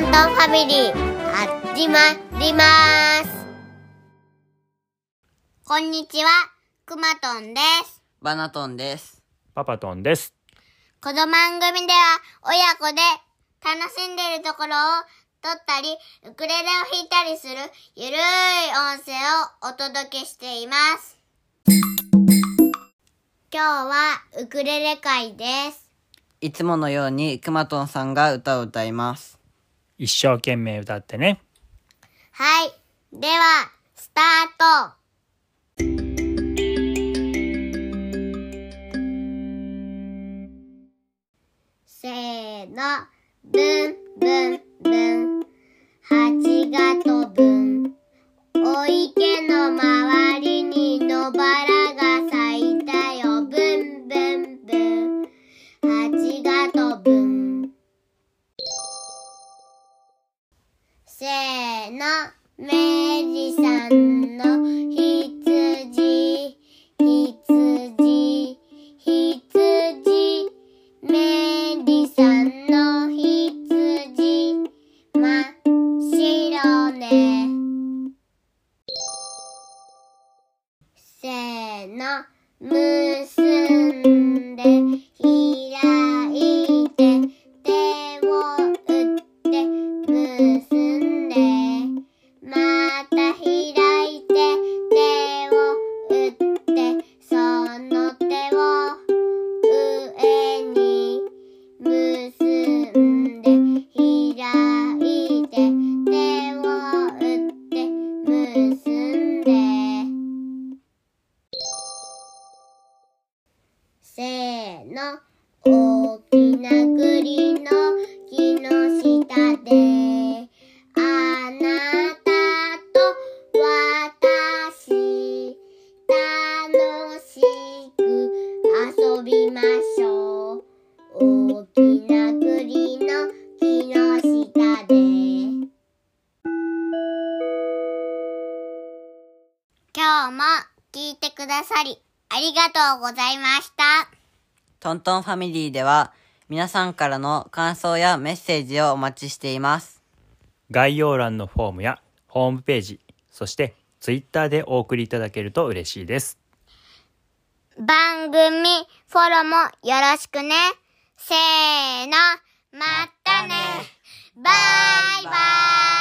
トントンファミリー、始まります。こんにちは、くまとんです。バナトンです。パパトンです。この番組では、親子で楽しんでいるところを撮ったり、ウクレレを弾いたりする、ゆるい音声をお届けしています。今日はウクレレ会です。いつものようにくまとんさんが歌を歌います。一生懸命歌ってね。はい。では、スタート。せーの。ブンブンブン。の。明治さんの羊、羊、羊、明治さんの羊、真っ白ね。せーの。結んの。大きな栗の木の下で、あなたと私、楽しく遊びましょう。大きな栗の木の下で。今日も聞いてくださり、ありがとうございました。トントンファミリーでは皆さんからの感想やメッセージをお待ちしています。概要欄のフォームやホームページ、そしてツイッターでお送りいただけると嬉しいです。番組フォローもよろしくね。せーの、またね。バイバイ。